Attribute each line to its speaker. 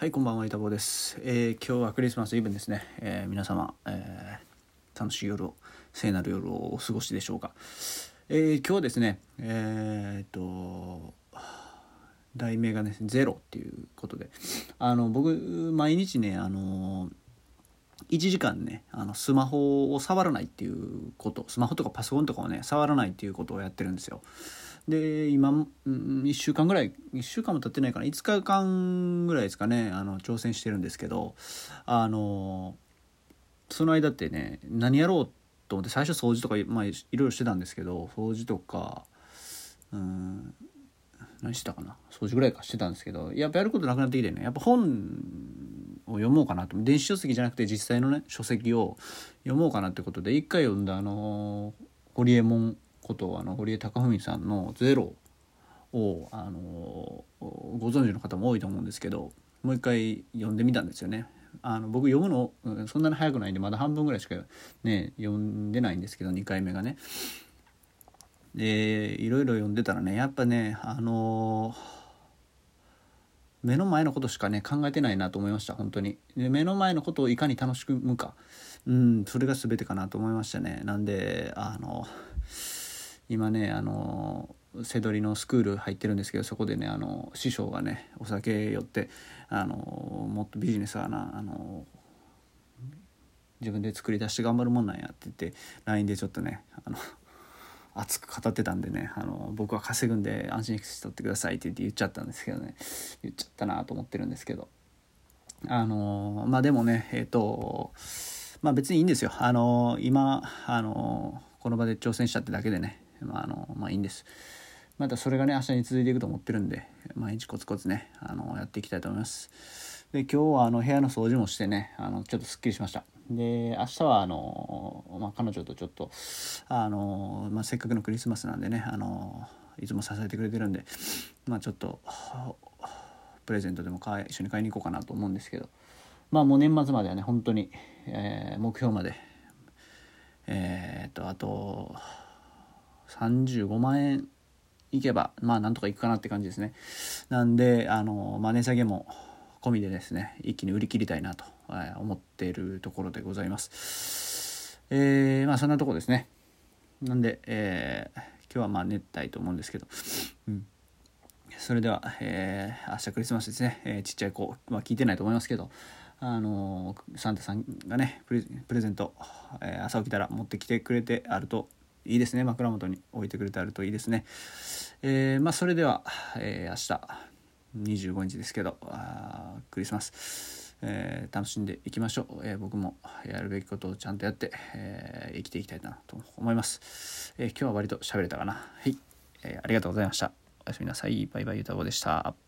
Speaker 1: はい、こんばんは、いたぼです。えー今日はクリスマスイブですね。えー皆様、えー楽しい夜を、聖なる夜をお過ごしでしょうか。えー今日はですね、えーっと、題名がね、ゼロっていうことで、あの、僕、毎日ね、あの、1時間ねあのスマホを触らないっていうことスマホとかパソコンとかをね触らないっていうことをやってるんですよで今、うん、1週間ぐらい1週間も経ってないかな5日間ぐらいですかねあの挑戦してるんですけどあのその間ってね何やろうと思って最初掃除とか、まあ、いろいろしてたんですけど掃除とかうん何してたかな掃除ぐらいかしてたんですけどやっぱやることなくなってきてねやっぱ本を読もうかなと電子書籍じゃなくて実際のね書籍を読もうかなってことで一回読んだあの堀江門ことあの堀江貴文さんの「ゼロをあのご存知の方も多いと思うんですけどもう一回読んでみたんですよね。あの僕読むのそんなに早くないんでまだ半分ぐらいしかね読んでないんですけど2回目がね。でいろいろ読んでたらねやっぱねあの目の前のことしかね考えてないなと思いました本当にで目の前のことをいかに楽しむかうんそれが全てかなと思いましたねなんであの今ねあの背取りのスクール入ってるんですけどそこでねあの師匠がねお酒寄ってあのもっとビジネスはなあの自分で作り出して頑張るもんなんやって言って LINE でちょっとねあの熱く語ってたんでねあの僕は稼ぐんで安心して取ってくださいって言って言っちゃったんですけどね言っちゃったなと思ってるんですけど。あのまあでもねえっ、とまあ別にいいんですよ。あの今あのこの場で挑戦したってだけでねまああのまあいいんです。またそれがね明日に続いていくと思ってるんで毎日コツコツねあのやっていきたいと思います。で今日はあの部屋の掃除もしてねあのちょっとすっきりしました。で明日はあの、まあ、彼女とちょっとあの、まあ、せっかくのクリスマスなんでねあのいつも支えてくれてるんでまあちょっとプレゼントでも買い一緒に買いに行こうかなと思うんですけどまあもう年末まではね本当に、えー目標までえーっとあと35万円いけばまあなんとかいくかなって感じですね。なんであの、まあ、値下げも込みでですね一気に売り切りたいなとえー思っているところでございます。えーまあそんなとこですね。なんで、えー今日はまあ寝たいと思うんですけど、うん、それでは、えー明日クリスマスですね、えーちっちゃい子は聞いてないと思いますけど。あのーサンタさんがねプレプレゼント、えー朝起きたら持ってきてくれてあるといいですね。枕元に置いてくれてあるといいですね。えーまあそれでは、えー明日25日ですけどあクリスマス、えー楽しんでいきましょう、え僕もやるべきことをちゃんとやって、え生きていきたいなと思います、え今日は割と喋れたかな。はい、えありがとうございました。おやすみなさい。バイバイゆたぼでした。